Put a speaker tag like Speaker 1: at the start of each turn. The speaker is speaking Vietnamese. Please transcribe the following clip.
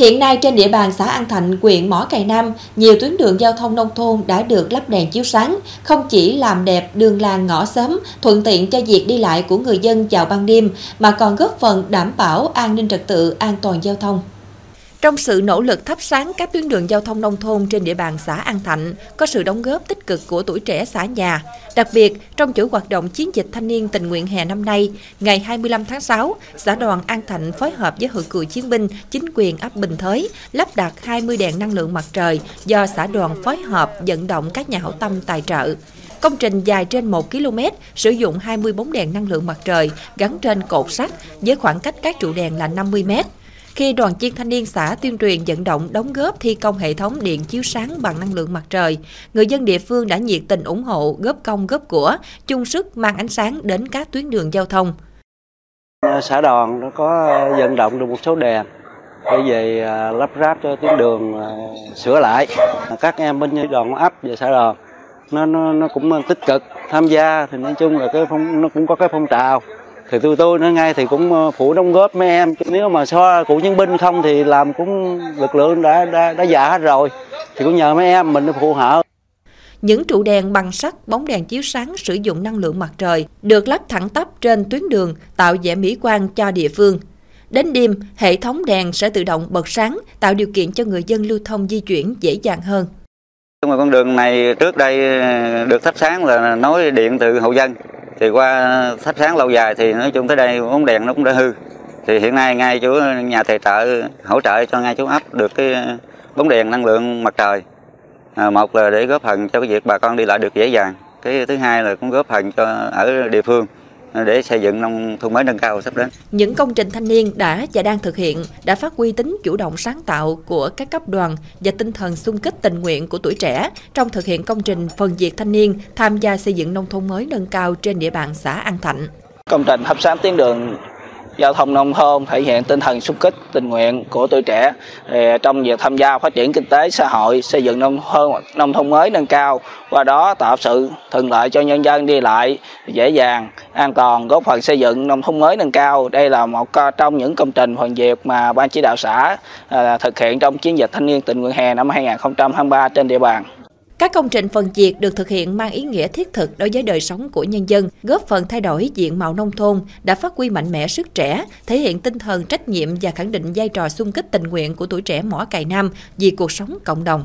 Speaker 1: Hiện nay trên địa bàn xã An Thạnh, huyện Mỏ Cày Nam, nhiều tuyến đường giao thông nông thôn đã được lắp đèn chiếu sáng, không chỉ làm đẹp đường làng ngõ xóm, thuận tiện cho việc đi lại của người dân vào ban đêm, mà còn góp phần đảm bảo an ninh trật tự, an toàn giao thông. Trong sự nỗ lực thắp sáng các tuyến đường giao thông nông thôn trên địa bàn xã An Thạnh, có sự đóng góp tích cực của tuổi trẻ xã nhà. Đặc biệt, trong chuỗi hoạt động chiến dịch thanh niên tình nguyện hè năm nay, ngày 25 tháng 6, xã đoàn An Thạnh phối hợp với Hội cựu chiến binh, chính quyền ấp Bình Thới lắp đặt 20 đèn năng lượng mặt trời do xã đoàn phối hợp vận động các nhà hảo tâm tài trợ. Công trình dài trên 1 km, sử dụng 24 đèn năng lượng mặt trời gắn trên cột sắt với khoảng cách các trụ đèn là 50 mét. Khi đoàn viên thanh niên xã tuyên truyền vận động đóng góp thi công hệ thống điện chiếu sáng bằng năng lượng mặt trời, người dân địa phương đã nhiệt tình ủng hộ, góp công góp của, chung sức mang ánh sáng đến các tuyến đường giao thông.
Speaker 2: Ờ, xã đoàn nó có vận động được một số đèn để về à, lắp ráp cho tuyến đường à, sửa lại. Các em bên đoàn ấp và xã đoàn nó, nó nó cũng tích cực tham gia thì nói chung là cái phong nó cũng có cái phong trào thì tôi tôi nói ngay thì cũng ờ, phụ đóng góp mấy em nếu mà so cụ nhân binh không thì làm cũng lực lượng đã đã đã già hết rồi thì cũng nhờ mấy em mình phụ hở
Speaker 1: những trụ đèn bằng sắt, bóng đèn chiếu sáng sử dụng năng lượng mặt trời được lắp thẳng tắp trên tuyến đường, tạo vẻ mỹ quan cho địa phương. Đến đêm, hệ thống đèn sẽ tự động bật sáng, tạo điều kiện cho người dân lưu thông di chuyển dễ dàng hơn.
Speaker 3: Con đường này trước đây ờ, được thắp sáng là nối điện từ hộ dân, thì qua thắp sáng lâu dài thì nói chung tới đây bóng đèn nó cũng đã hư. Thì hiện nay ngay chỗ nhà thầy trợ hỗ trợ cho ngay chú ấp được cái ờ, bóng đèn năng lượng mặt trời. À, một là để góp phần cho cái việc bà con đi lại được dễ dàng. Cái thứ hai là cũng góp phần cho ở địa phương để xây dựng nông thôn mới nâng cao sắp đến.
Speaker 1: Những công trình thanh niên đã và đang thực hiện đã phát huy tính chủ động sáng tạo của các cấp đoàn và tinh thần xung kích tình nguyện của tuổi trẻ trong thực hiện công trình phần việc thanh niên tham gia xây dựng nông thôn mới nâng cao trên địa bàn xã An Thạnh.
Speaker 4: Công trình thắp sáng tuyến đường giao thông nông thôn, thể hiện tinh thần xung kích, tình nguyện của tuổi trẻ à, trong việc tham gia phát triển kinh tế xã hội, xây dựng nông thôn nông thôn mới nâng cao. Qua đó tạo sự thuận lợi cho nhân dân đi lại dễ dàng, an toàn, góp phần xây dựng nông thôn mới nâng cao. Đây là một trong những công trình phần việc mà ban chỉ đạo xã à, thực hiện trong chiến dịch thanh niên tình nguyện hè năm 2023 trên địa bàn
Speaker 1: các công trình phần diệt được thực hiện mang ý nghĩa thiết thực đối với đời sống của nhân dân, góp phần thay đổi diện mạo nông thôn, đã phát huy mạnh mẽ sức trẻ, thể hiện tinh thần trách nhiệm và khẳng định vai trò xung kích tình nguyện của tuổi trẻ mỏ cày Nam vì cuộc sống cộng đồng.